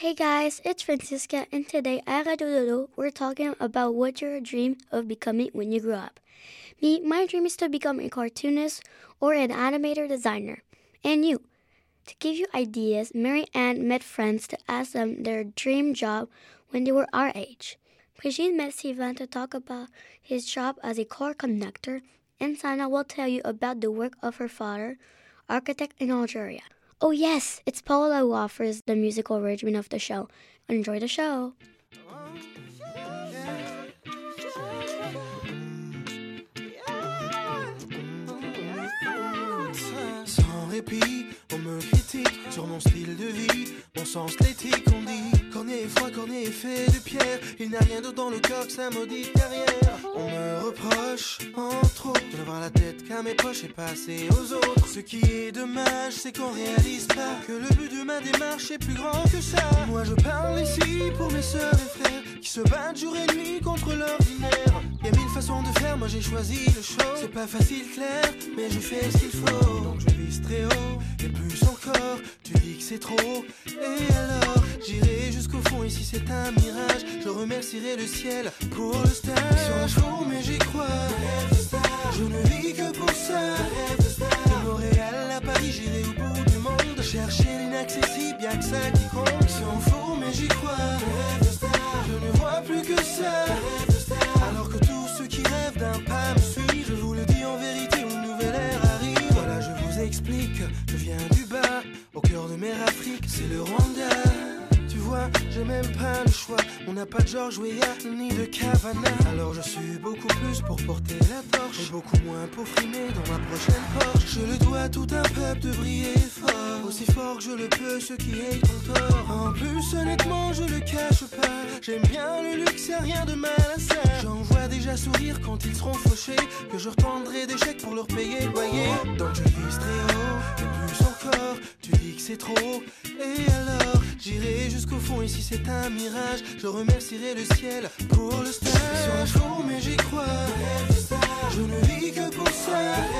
Hey guys, it's Francisca, and today at Radio Dodo, we're talking about what your dream of becoming when you grow up. Me, my dream is to become a cartoonist or an animator designer. And you? To give you ideas, Mary Ann met friends to ask them their dream job when they were our age. Brigitte met Sylvain to talk about his job as a car conductor, and Sana will tell you about the work of her father, architect in Algeria. Oh yes, it's Paula who offers the musical arrangement of the show. Enjoy the show. Répit, on me critique sur mon style de vie, mon sens l'éthique, on dit Cornet est froid, cornet est fait de pierre, il n'y a rien d'autre dans le corps que sa maudite carrière. On me reproche, entre autres, de n'avoir la tête qu'à mes poches et passer aux autres. Ce qui est dommage, c'est qu'on réalise pas que le but de ma démarche est plus grand que ça. Moi je parle ici pour mes sœurs et frères qui se battent jour et nuit contre l'ordinaire. Y a mille façons de faire, moi j'ai choisi le show. C'est pas facile, clair, mais je fais ce qu'il faut. Donc je vise très haut, et plus encore, tu dis que c'est trop. Et alors, j'irai jusqu'au fond, ici c'est un mirage. Je remercierai le ciel pour le stage. Sur un mais j'y crois. Je ne vis que pour ça. De Montréal à Paris, j'irai au bout du monde. Chercher l'inaccessible, y'a que ça qui compte. Si on fout, j'ai même pas le choix. On n'a pas de George Weah ni de Cavana. Alors je suis beaucoup plus pour porter la torche et beaucoup moins pour frimer dans ma prochaine Porsche. Je le dois à tout un peuple de briller fort, aussi fort que je le peux, ceux qui aient ton tort. En plus, honnêtement, je le cache pas. J'aime bien le luxe, y'a rien de mal à ça. J'en vois déjà sourire quand ils seront fauchés, que je retendrai des chèques pour leur payer le loyer. Donc je vise très haut, et plus tu dis que c'est trop. Et alors, j'irai jusqu'au fond, ici c'est un mirage. Je remercierai le ciel pour le stage. Sur un jour, mais j'y crois. Je ne vis que pour ça.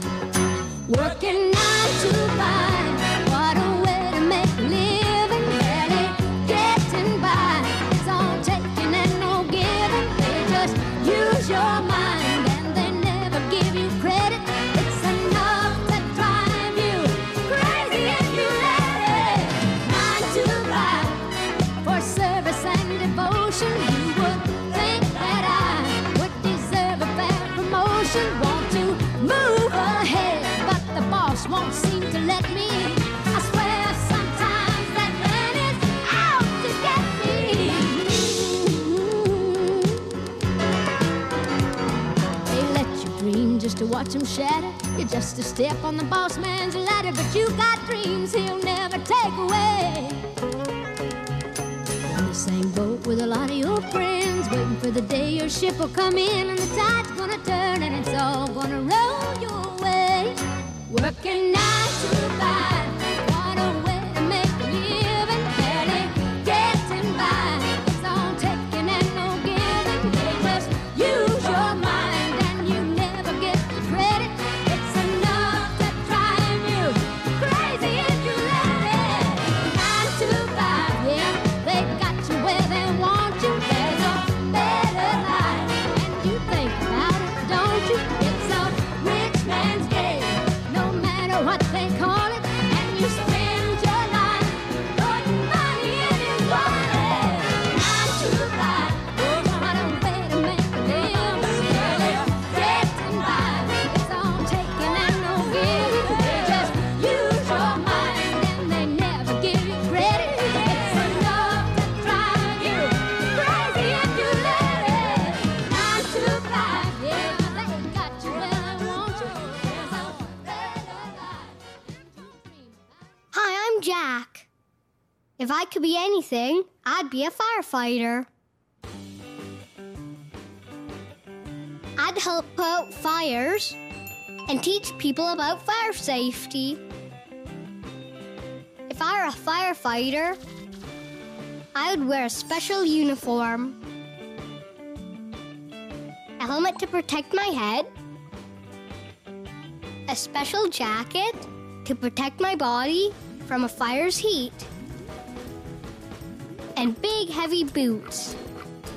Watch him shatter. You're just a step on the boss man's ladder, but you got dreams he'll never take away in the same boat with a lot of your friends, waiting for the day your ship will come in and the tide's gonna turn and it's all gonna roll your way. Working nine be a firefighter. I'd help put out fires and teach people about fire safety. If I were a firefighter, I would wear a special uniform a helmet to protect my head, a special jacket to protect my body from a fire's heat, and big heavy boots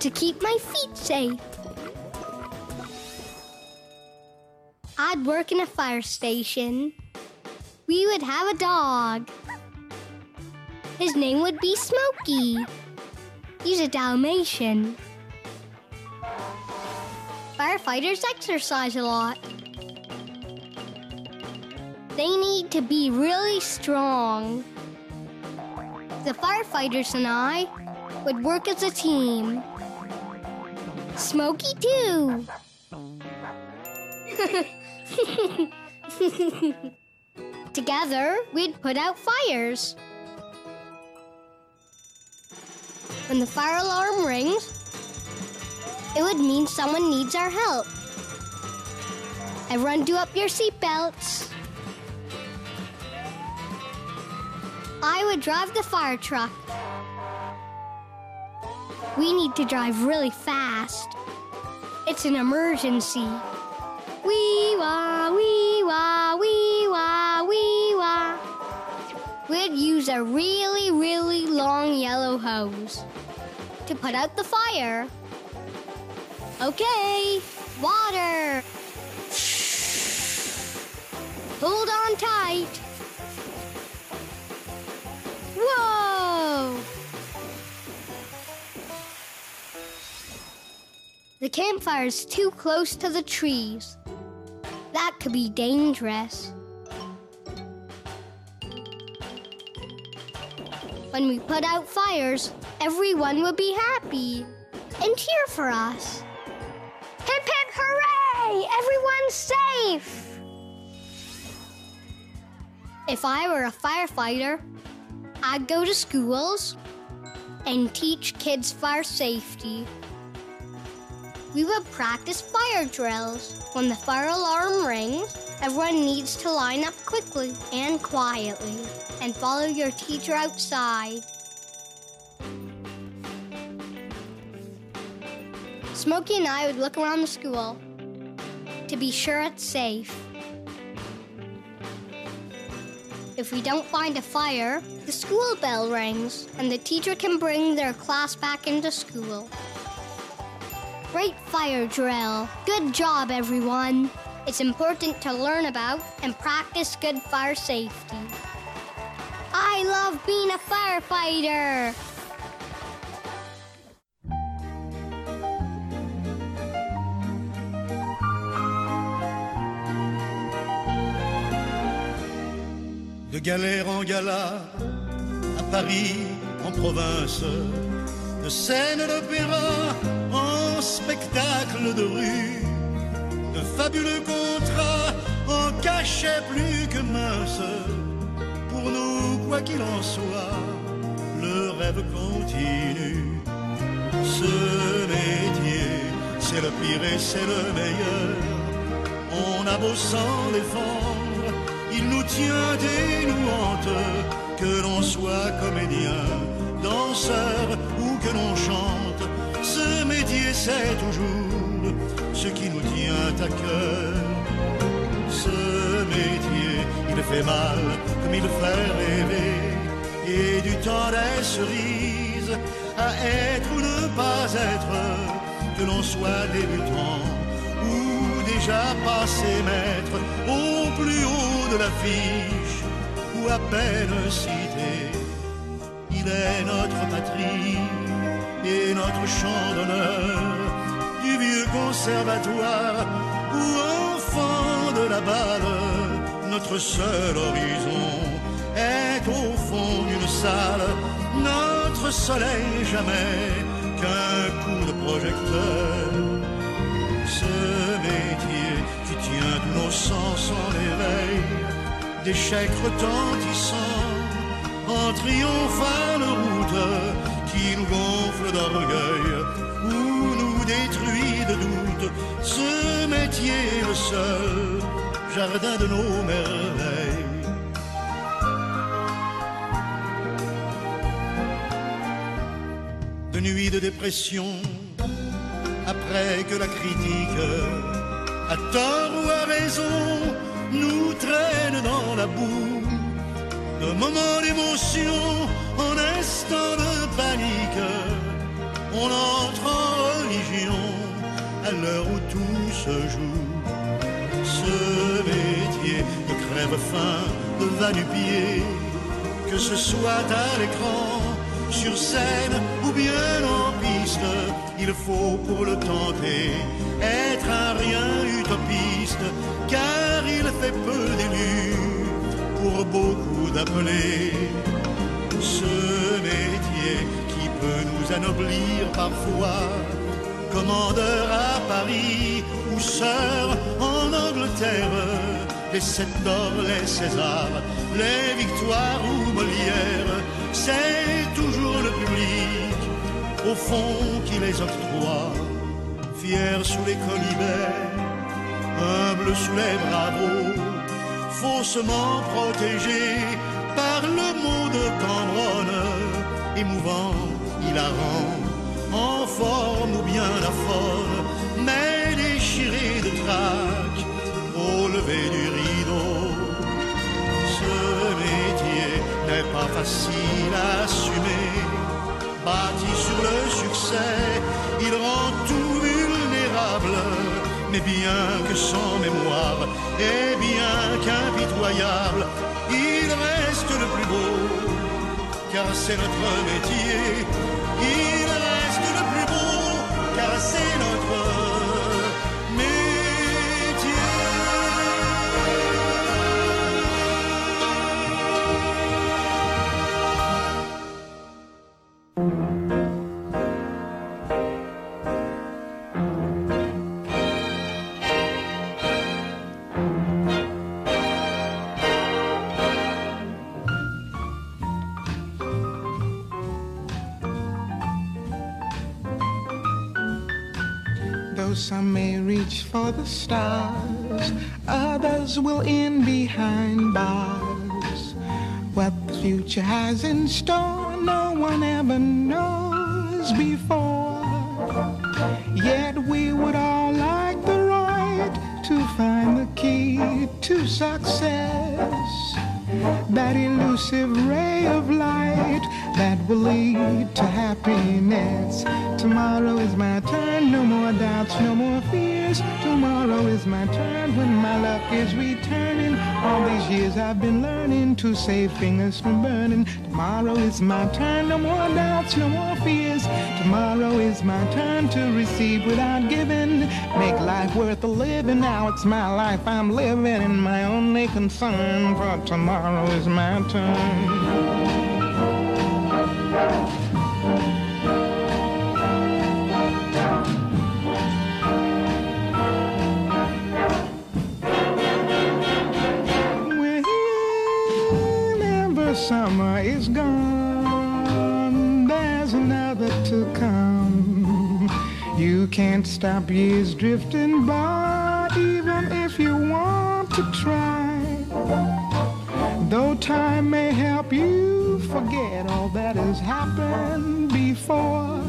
to keep my feet safe. I'd work in a fire station. We would have a dog. His name would be Smokey. He's a Dalmatian. Firefighters exercise a lot. They need to be really strong. The firefighters and I would work as a team. Smokey, too. Together, we'd put out fires. When the fire alarm rings, it would mean someone needs our help. Everyone, do up your seatbelts. I would drive the fire truck. We need to drive really fast. It's an emergency. Wee wah, wee wah, wee wah, wee wah. We'd use a really, really long yellow hose to put out the fire. Okay, water. Hold on tight. Whoa! The is too close to the trees. That could be dangerous. When we put out fires, everyone would be happy and cheer for us. Hip hip hooray! Everyone's safe! If I were a firefighter, I'd go to schools and teach kids fire safety. we would practice fire drills. When the fire alarm rings, everyone needs to line up quickly and quietly and follow your teacher outside. Smokey and I would look around the school to be sure it's safe. If we don't find a fire, the school bell rings and the teacher can bring their class back into school. Great fire drill. Good job, everyone. It's important to learn about and practice good fire safety. I love being a firefighter. De galère en gala, à Paris, en province, de scène d'opéra en spectacle de rue, de fabuleux contrats en cachet plus que mince. Pour nous, quoi qu'il en soit, le rêve continue. Ce métier, c'est le pire et c'est le meilleur. On a beau s'en défendre, il nous tient nous hante, que l'on soit comédien, danseur ou que l'on chante. Ce métier, c'est toujours ce qui nous tient à cœur. Ce métier, il fait mal comme il fait rêver. Et du temps des cerises à être ou ne pas être, que l'on soit débutant déjà passé maître au plus haut de l'affiche ou à peine cité. Il est notre patrie et notre chant d'honneur du vieux conservatoire ou enfant de la balle. Notre seul horizon est au fond d'une salle, notre soleil jamais qu'un coup de projecteur. Métier qui tient tous nos sens en éveil, d'échecs retentissants en triomphale route qui nous gonfle d'orgueil ou nous détruit de doute. Ce métier est le seul jardin de nos merveilles. De nuit de dépression, après que la critique, à tort ou à raison, nous traîne dans la boue. De moments d'émotion, en instant de panique, on entre en religion à l'heure où tout se joue. Ce métier de crève-fin, de va-nu-pied, que ce soit à l'écran, sur scène ou bien en piste, il faut pour le tenter être un rien utopiste, car il fait peu d'élus pour beaucoup d'appelés. Ce métier qui peut nous anoblir parfois, commandeur à Paris ou sœur en Angleterre, les sept d'or, les Césars, les victoires ou Molières, c'est toujours le public au fond qui les octroie, fier sous les colibets, humble sous les bravos, faussement protégé par le mot de Cambronne, émouvant, hilarant, en forme ou bien forme, mais déchiré de trac au lever du rideau. Ce métier n'est pas facile à assumer, bâti sur le succès, il rend tout vulnérable. Mais bien que sans mémoire et bien qu'impitoyable, il reste le plus beau, car c'est notre métier. Il reste le plus beau, car c'est notre some may reach for the stars, others will end behind bars. What the future has in store, no one ever knows before. Yet we would all like the right to find the key to success. That elusive ray of light that will lead to happiness. Tomorrow is my turn, no more doubts, no more fears. Tomorrow is my turn when my luck is returning. All these years I've been learning to save fingers from burning. Tomorrow is my turn, no more doubts, no more fears. Tomorrow is my turn to receive without giving. Make life worth the living. Now it's my life I'm living, and my only concern for tomorrow is my turn. Summer is gone, there's another to come. You can't stop years drifting by, even if you want to try. Though time may help you forget all that has happened before.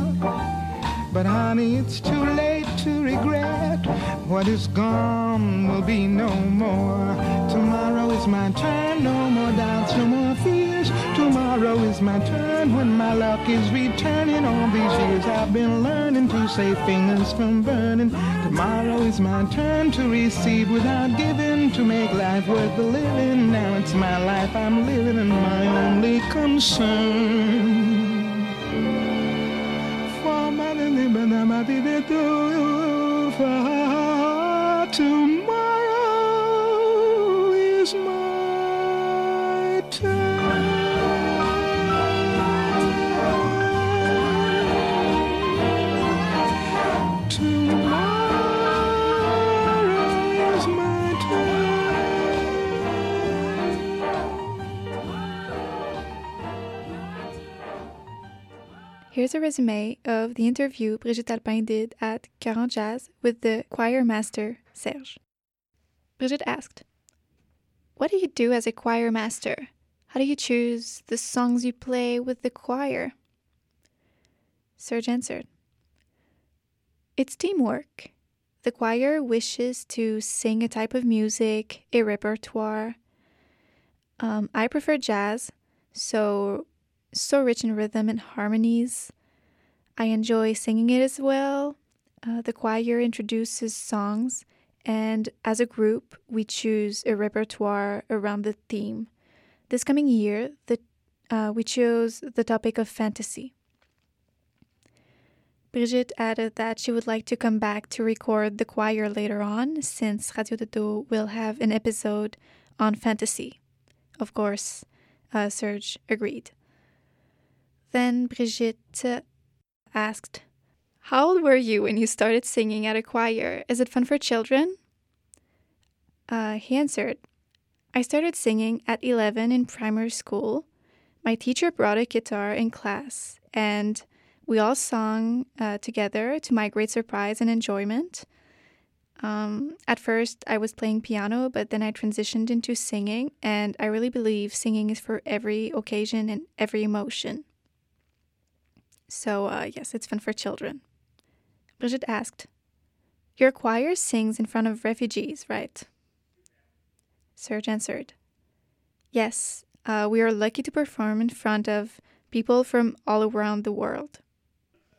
But honey, it's too late to regret. What is gone will be no more. Tomorrow is my turn, no more doubts, no more fears. Tomorrow is my turn when my luck is returning. All these years I've been learning to save fingers from burning. Tomorrow is my turn to receive without giving, to make life worth the living. Now it's my life I'm living and my only concern. Tomorrow is my Here's a resume of the interview Brigitte Alpin did at 40 Jazz with the choir master, Serge. Brigitte asked, What do you do as a choir master? How do you choose the songs you play with the choir? Serge answered, It's teamwork. The choir wishes to sing a type of music, a repertoire. Um, I prefer jazz, so so rich in rhythm and harmonies. I enjoy singing it as well. Uh, the choir introduces songs, and as a group, we choose a repertoire around the theme. This coming year, the, uh, we chose the topic of fantasy. Brigitte added that she would like to come back to record the choir later on, since Radio Dodo will have an episode on fantasy. Of course, uh, Serge agreed. Then Brigitte asked, How old were you when you started singing at a choir? Is it fun for children? Uh, he answered, I started singing at 11 in primary school. My teacher brought a guitar in class, and we all sang uh, together to my great surprise and enjoyment. Um, at first, I was playing piano, but then I transitioned into singing, and I really believe singing is for every occasion and every emotion. So, uh, yes, it's fun for children. Brigitte asked, Your choir sings in front of refugees, right? Serge answered, Yes, uh, we are lucky to perform in front of people from all around the world.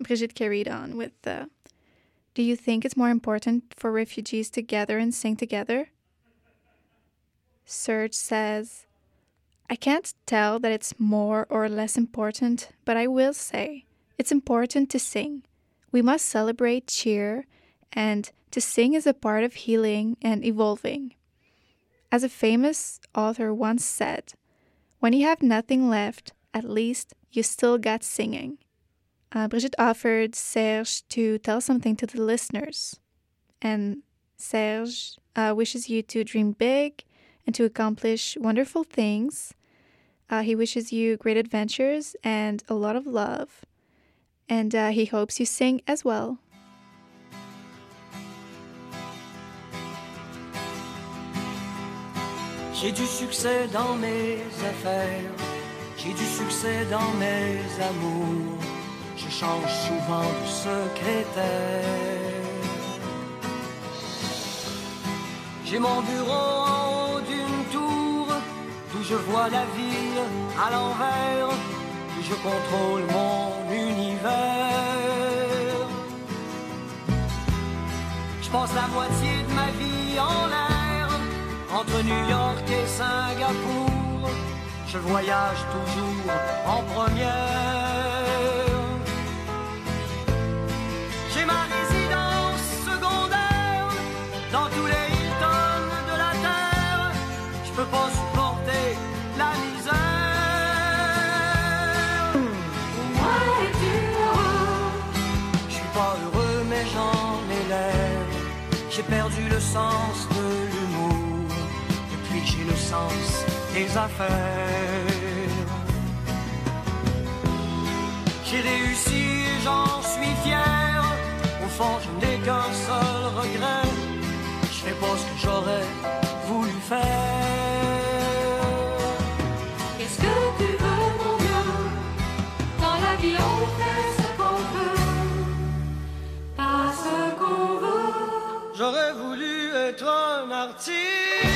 Brigitte carried on with, Do you think it's more important for refugees to gather and sing together? Serge says, I can't tell that it's more or less important, but I will say it's important to sing. We must celebrate, cheer, and to sing is a part of healing and evolving. As a famous author once said, when you have nothing left, at least you still got singing. Uh, Brigitte offered Serge to tell something to the listeners. And Serge uh, wishes you to dream big and to accomplish wonderful things. Uh, he wishes you great adventures and a lot of love and uh, he hopes you sing as well. J'ai du succès dans mes affaires, j'ai du succès dans mes amours, je change souvent de secrétaire. J'ai mon bureau en haut d'une tour, d'où je vois la ville à l'envers je contrôle mon univers. Je passe la moitié de ma vie en l'air, entre New York et Singapour. Je voyage toujours en première. sens de l'humour, et j'ai le sens des affaires. J'ai réussi et j'en suis fier, au fond je n'ai qu'un seul regret, je fais pas ce que j'aurais voulu faire. toi, martyr.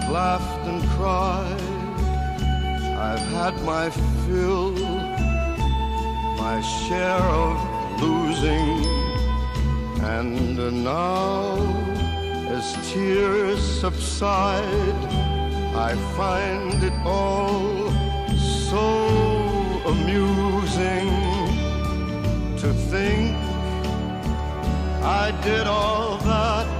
I've laughed and cried, I've had my fill, my share of losing, and now as tears subside, I find it all so amusing to think I did all that.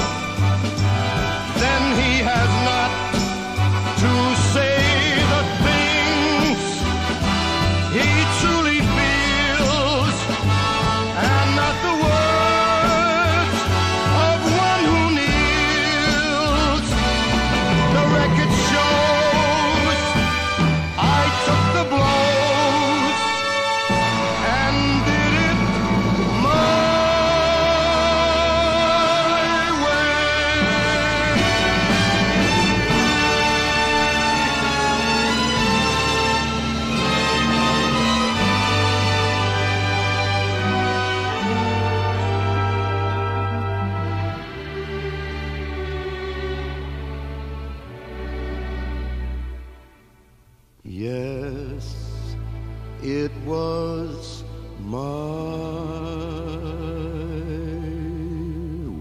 it was my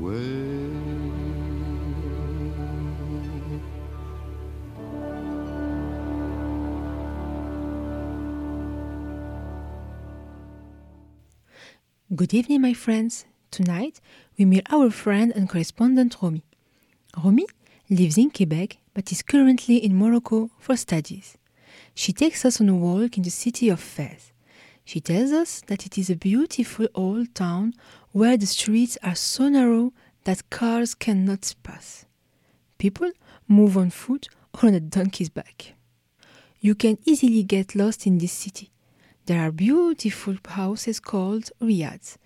way. Good evening, my friends. Tonight, we meet our friend and correspondent Romy. Romy lives in Quebec but is currently in Morocco for studies. She takes us on a walk in the city of Fez. She tells us that it is a beautiful old town where the streets are so narrow that cars cannot pass. People move on foot or on a donkey's back. You can easily get lost in this city. There are beautiful houses called riads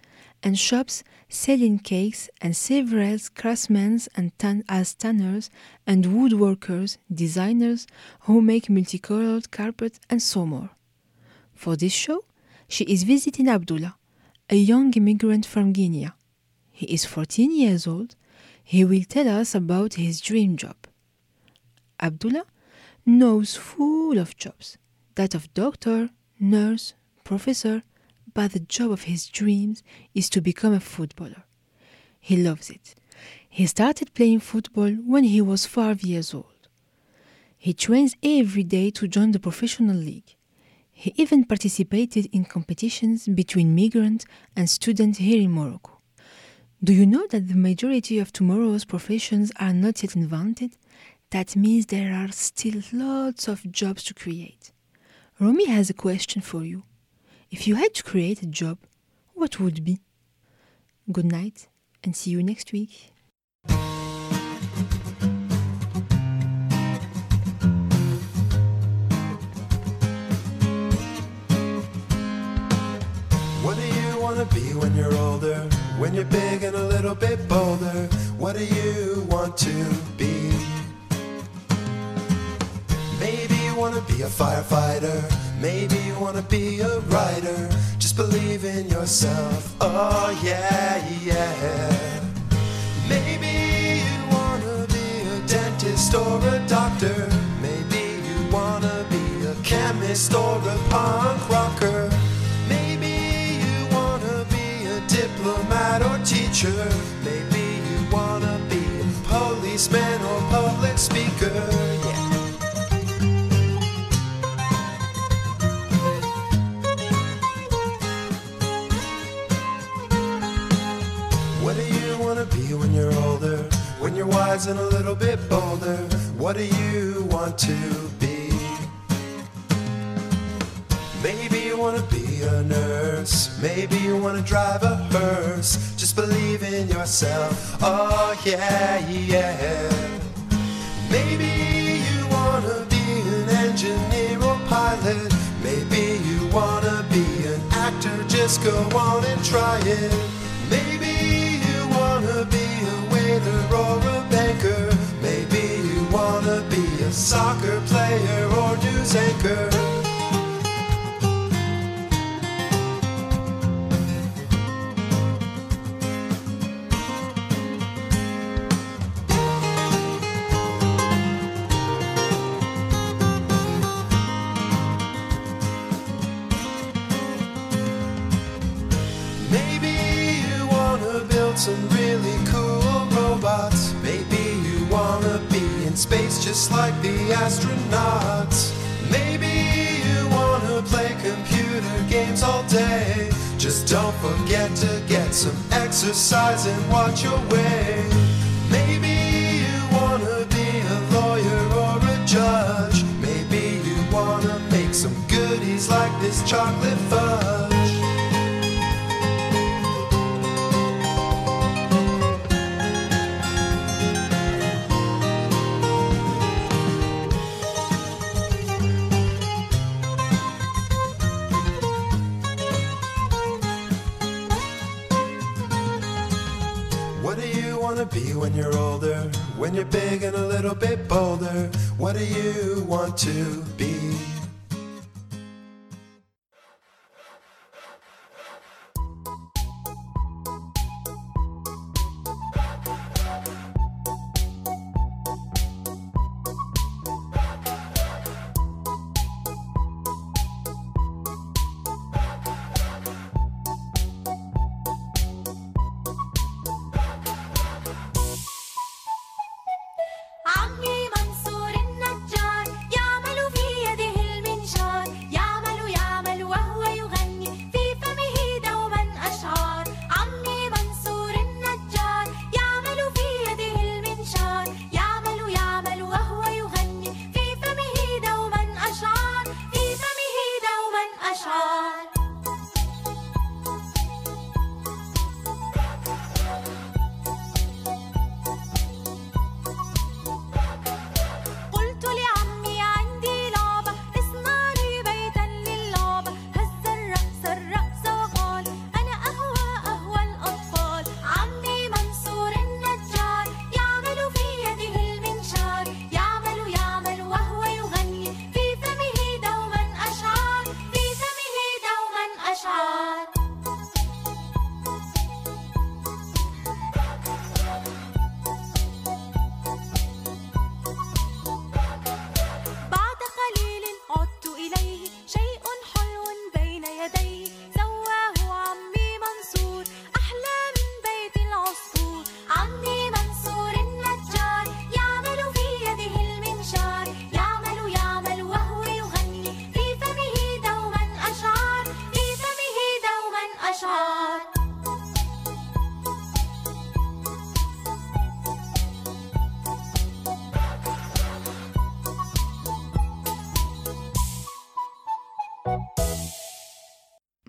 and shops selling cakes and several craftsmen and tan- as tanners and woodworkers, designers who make multicolored carpets and so more. For this show, she is visiting Abdullah, a young immigrant from Guinea. He is 14 years old. He will tell us about his dream job. Abdullah knows full of jobs that of doctor, nurse, professor, but the job of his dreams is to become a footballer. He loves it. He started playing football when he was five years old. He trains every day to join the professional league. He even participated in competitions between migrants and students here in Morocco. Do you know that the majority of tomorrow's professions are not yet invented? That means there are still lots of jobs to create. Romy has a question for you. If you had to create a job, what would be? Good night and see you next week. What do you want to be when you're older? When you're big and a little bit bolder? What do you want to be? Maybe you want to be a firefighter. Maybe you want to be a writer. Just believe in yourself. Oh, yeah, yeah. Maybe you want to be a dentist or a doctor. Maybe you want to be a chemist or a punk rocker. Maybe you want to be a diplomat or teacher. Maybe you want to be a policeman or public speaker. Wise and a little bit bolder? What do you want to be? Maybe you want to be a nurse. Maybe you want to drive a hearse. Just believe in yourself. Oh, yeah, yeah. Maybe you want to be an engineer or pilot. Maybe you want to be an actor. Just go on and try it. Soccer player or news anchor. Astronauts. Maybe you wanna play computer games all day. Just don't forget to get some exercise and watch your weight. Maybe you wanna be a lawyer or a judge. Maybe you wanna make some goodies like this chocolate fudge.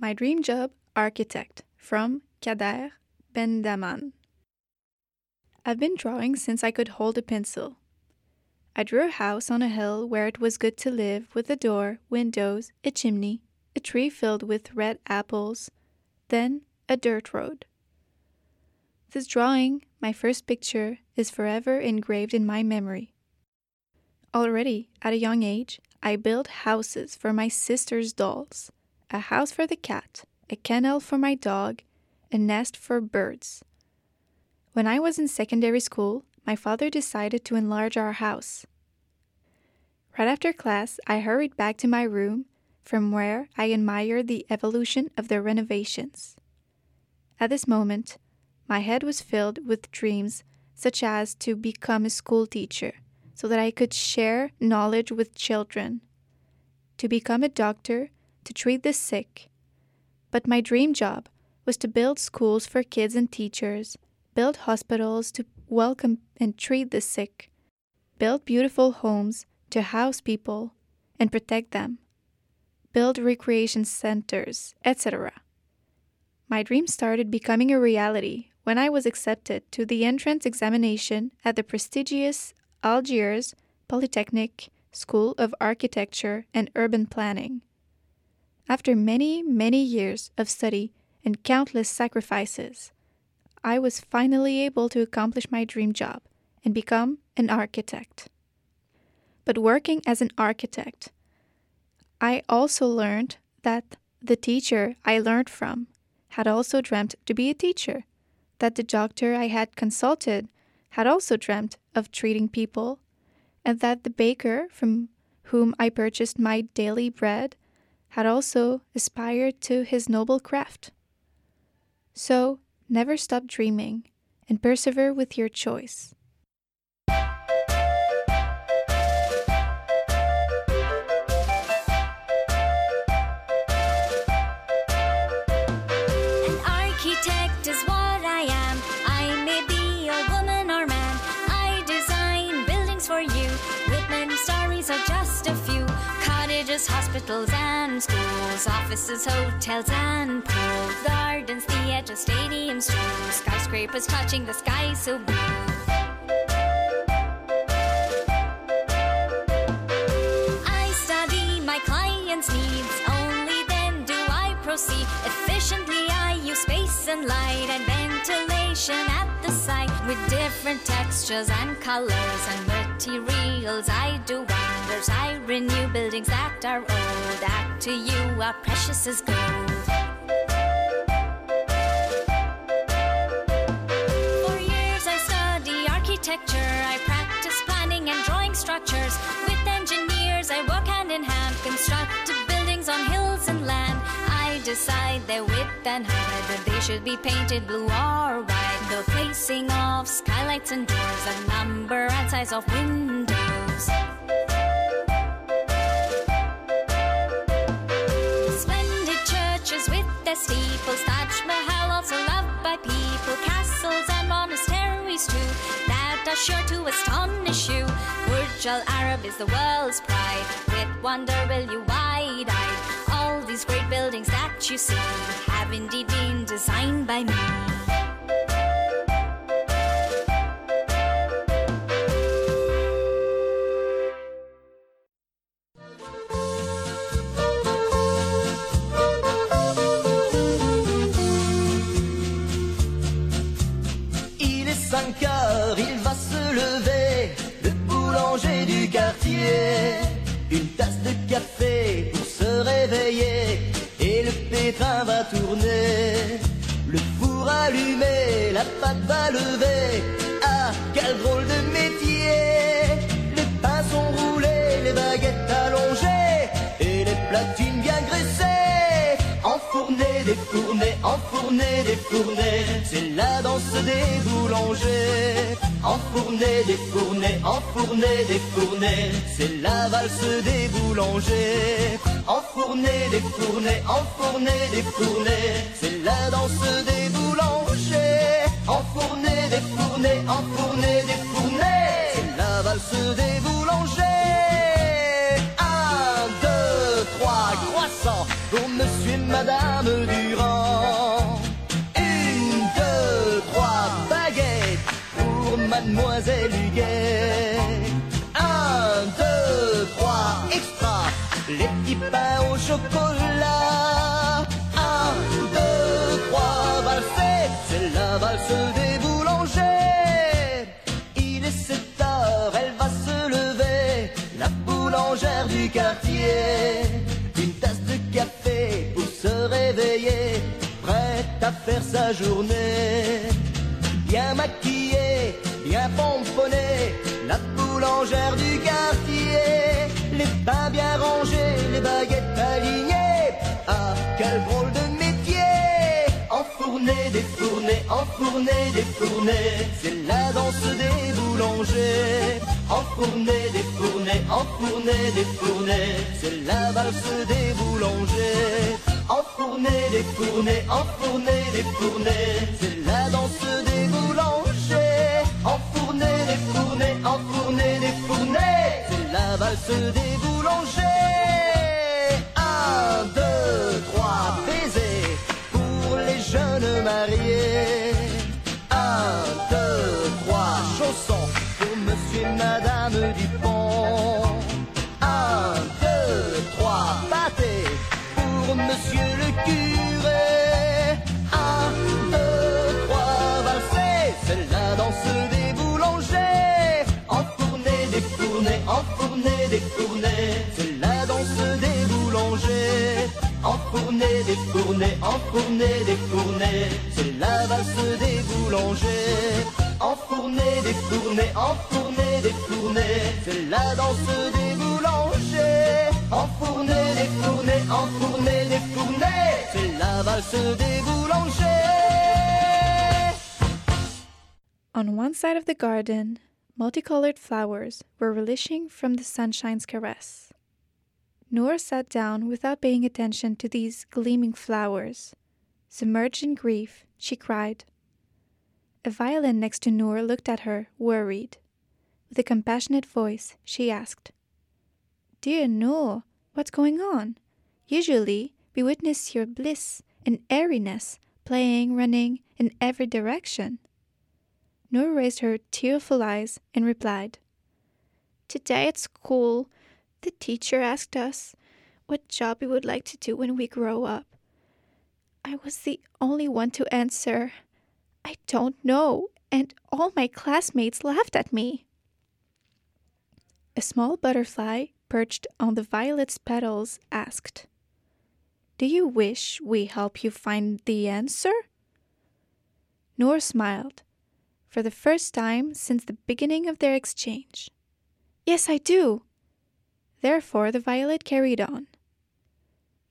My dream job, architect, from Kader Bendaman. I've been drawing since I could hold a pencil. I drew a house on a hill where it was good to live, with a door, windows, a chimney, a tree filled with red apples, then a dirt road. This drawing, my first picture, is forever engraved in my memory. Already, at a young age, I built houses for my sister's dolls a house for the cat, a kennel for my dog, a nest for birds. When I was in secondary school, my father decided to enlarge our house. Right after class, I hurried back to my room, from where I admired the evolution of the renovations. At this moment, my head was filled with dreams such as to become a school teacher so that I could share knowledge with children, to become a doctor to treat the sick. But my dream job was to build schools for kids and teachers, build hospitals to welcome and treat the sick, build beautiful homes to house people and protect them, build recreation centers, etc. My dream started becoming a reality when I was accepted to the entrance examination at the prestigious Algiers Polytechnic School of Architecture and Urban Planning. After many, many years of study and countless sacrifices, I was finally able to accomplish my dream job and become an architect. But working as an architect, I also learned that the teacher I learned from had also dreamt to be a teacher, that the doctor I had consulted had also dreamt of treating people, and that the baker from whom I purchased my daily bread had also aspired to his noble craft. So, never stop dreaming and persevere with your choice. An architect is what I am. I may be a woman or man. I design buildings for you. With many stories or just a few. Cottages, hospitals, schools. Offices, hotels, and pools. Gardens, theaters, stadiums, too. Skyscrapers touching the sky so blue. I study my clients' needs. Only then do I proceed efficiently. I use space and light and ventilation at the site with different textures and colors and materials. I do wonders. I renew buildings that are old. That to you are precious as gold. For years I study architecture. I practice planning and drawing structures. With engineers, I work hand in hand, construct Their width and height, whether they should be painted blue or white. The placing of skylights and doors, the number and size of windows. Splendid churches with their steeples, Taj Mahal also loved by people, castles and monasteries too, that are sure to astonish you. Burj Al Arab is the world's pride, with wonder will you wide-eyed. These great buildings that you see have indeed been designed by me. Le pétrin va tourner. Le four allumé, la pâte va lever. Ah, quel drôle de métier! Les pains sont roulés, les baguettes allongées, et les platines bien graissées. Enfournées, défournées, enfournées, défournées, c'est la danse des boulangers. Enfourner, défourner, enfourner, défourner, c'est la valse des boulangers. Enfourner, défourner, enfourner, défourner, c'est la danse des boulangers. Enfourner, défourner, enfourner, défourner, c'est la valse des boulangers. Chocolat. Un, deux, trois, valser, c'est la valse des boulangers. Il est 7 heures, elle va se lever, la boulangère du quartier. Une tasse de café pour se réveiller, prête à faire sa journée. Bien maquillée, bien pomponnée, la boulangère du quartier. Les pains bien rangés, les baguettes alignées. Ah, quel drôle de métier! Enfourner, défourner, enfourner, défourner, c'est la danse des boulangers. Enfourner, défourner, enfourner, défourner, c'est la valse des boulangers. Enfourner, défourner, enfourner, défourner, c'est la danse des boulangers. Enfourner, valse des Enfourner, enfourner, défourner, c'est la danse des boulangers. Enfourner, défourner, enfourner, défourner, c'est la valse des boulangers. Enfourner, défourner, enfourner, défourner, c'est la danse des boulangers. Enfourner, défourner, enfourner, défourner, c'est la valse des boulangers. On one side of the garden, multicolored flowers were relishing from the sunshine's caress. Noor sat down without paying attention to these gleaming flowers. Submerged in grief, she cried. A violin next to Noor looked at her, worried. With a compassionate voice, she asked, Dear Noor, what's going on? Usually, we witness your bliss and airiness, playing, running in every direction. Noor raised her tearful eyes and replied, Today at school, the teacher asked us what job we would like to do when we grow up. I was the only one to answer, I don't know, and all my classmates laughed at me. A small butterfly perched on the violet's petals asked, Do you wish we help you find the answer? Noor smiled, for the first time since the beginning of their exchange. Yes, I do. Therefore, the violet carried on.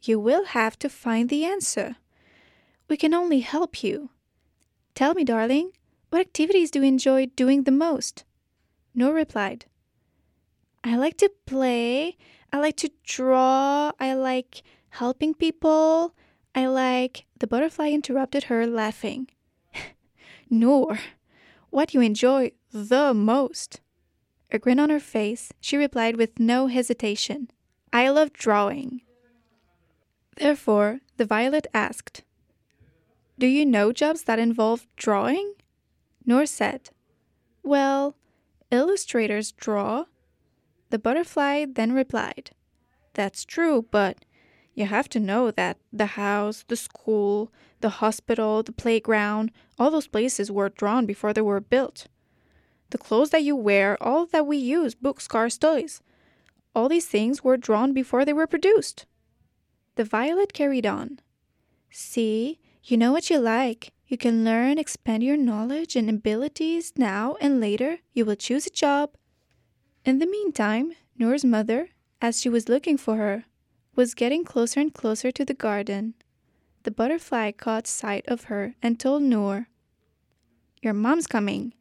You will have to find the answer. We can only help you. Tell me, darling, what activities do you enjoy doing the most? Noor replied, I like to play, I like to draw, I like helping people, I like. The butterfly interrupted her, laughing. Noor, what you enjoy the most? A grin on her face, she replied with no hesitation, I love drawing. Therefore, the violet asked, Do you know jobs that involve drawing? Noor said, Well, illustrators draw. The butterfly then replied, That's true, but you have to know that the house, the school, the hospital, the playground, all those places were drawn before they were built. The clothes that you wear, all that we use, books, cars, toys, all these things were drawn before they were produced. The violet carried on. See, you know what you like. You can learn, expand your knowledge and abilities now and later. You will choose a job. In the meantime, Noor's mother, as she was looking for her, was getting closer and closer to the garden. The butterfly caught sight of her and told Noor, Your mom's coming.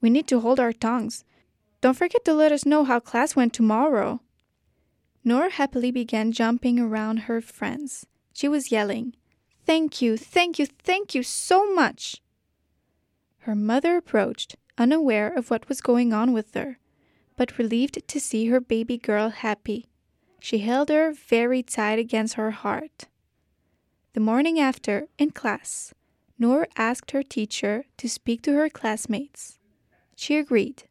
We need to hold our tongues. Don't forget to let us know how class went tomorrow. Noor happily began jumping around her friends. She was yelling, Thank you, thank you, thank you so much. Her mother approached, unaware of what was going on with her, but relieved to see her baby girl happy. She held her very tight against her heart. The morning after, in class, Noor asked her teacher to speak to her classmates. She agreed.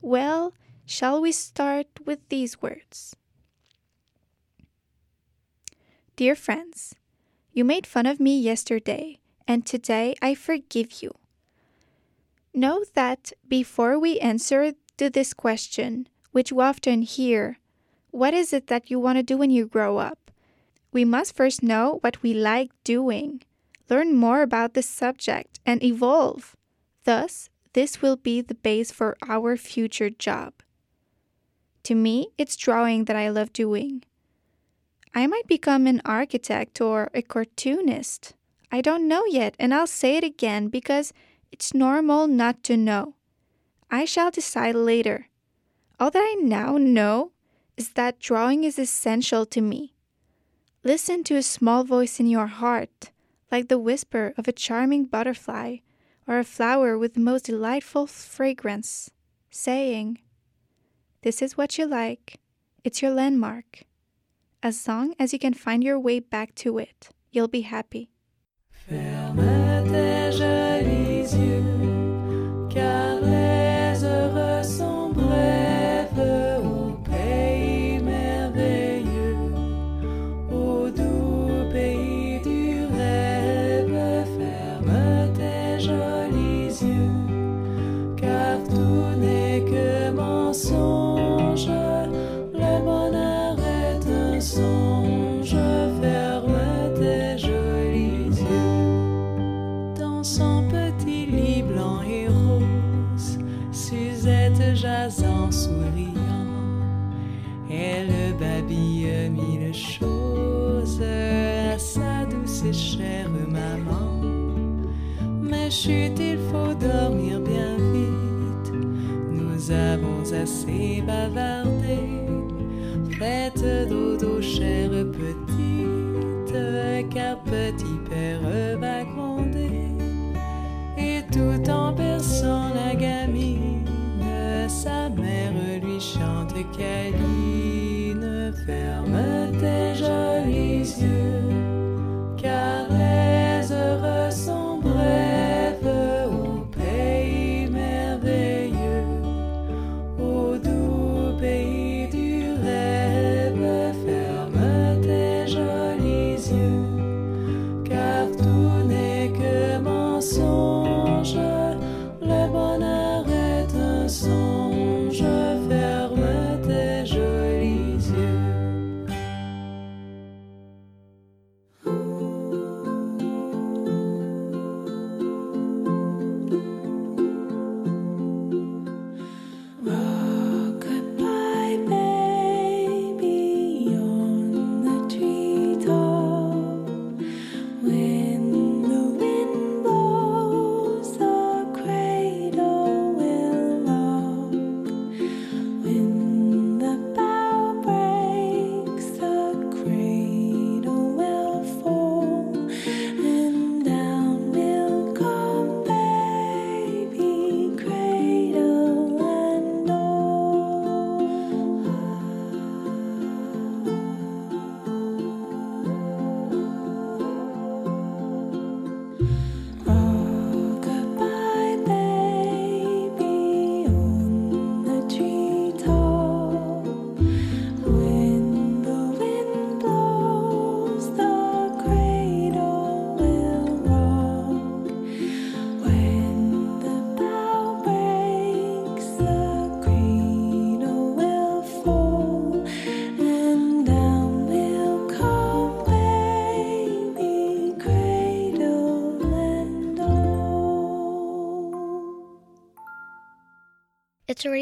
Well, shall we start with these words? Dear friends, you made fun of me yesterday, and today I forgive you. Know that before we answer to this question, which we often hear, what is it that you want to do when you grow up? We must first know what we like doing, learn more about the subject, and evolve. Thus, this will be the base for our future job. To me, it's drawing that I love doing. I might become an architect or a cartoonist. I don't know yet, and I'll say it again because it's normal not to know. I shall decide later. All that I now know is that drawing is essential to me. Listen to a small voice in your heart, like the whisper of a charming butterfly or a flower with the most delightful fragrance, saying, This is what you like, it's your landmark. As long as you can find your way back to it, you'll be happy. Ferme tes jolis yeux, car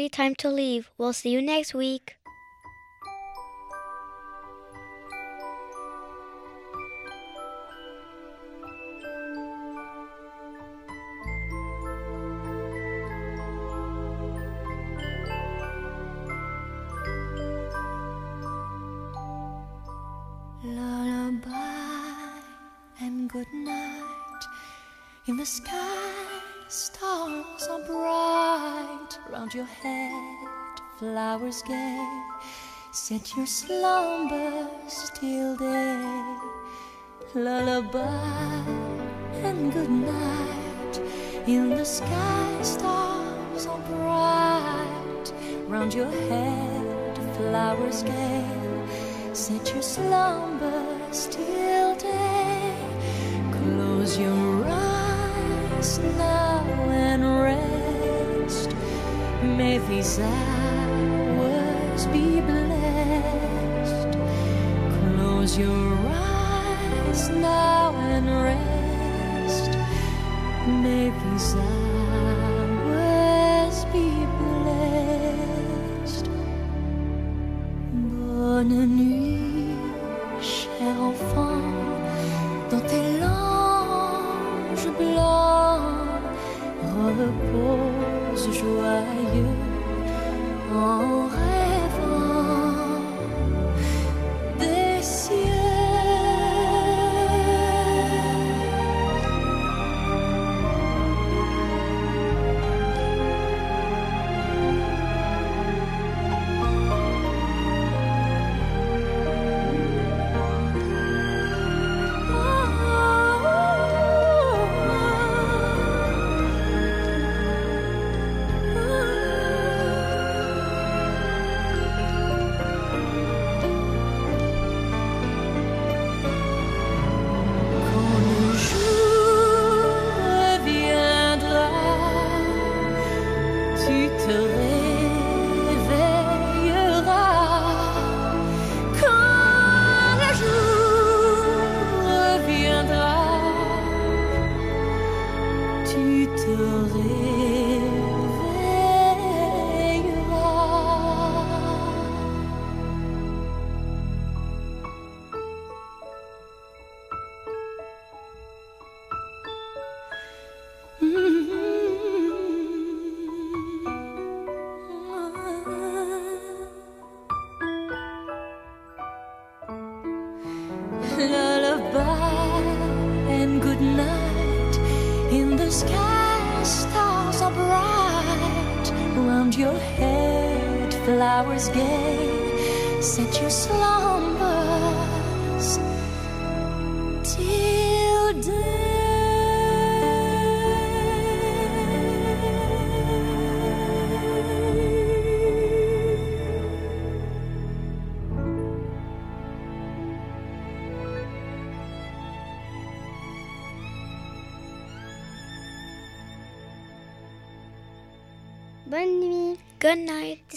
time to leave. We'll see you next week. Set your slumbers till day. Lullaby and good night. In the sky, stars are bright. Round your head, flowers gay. Set your slumbers eyes till day. Close your eyes now and rest. May these hours be blessed. May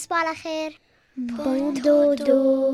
geslaagd geslaagd geslaagd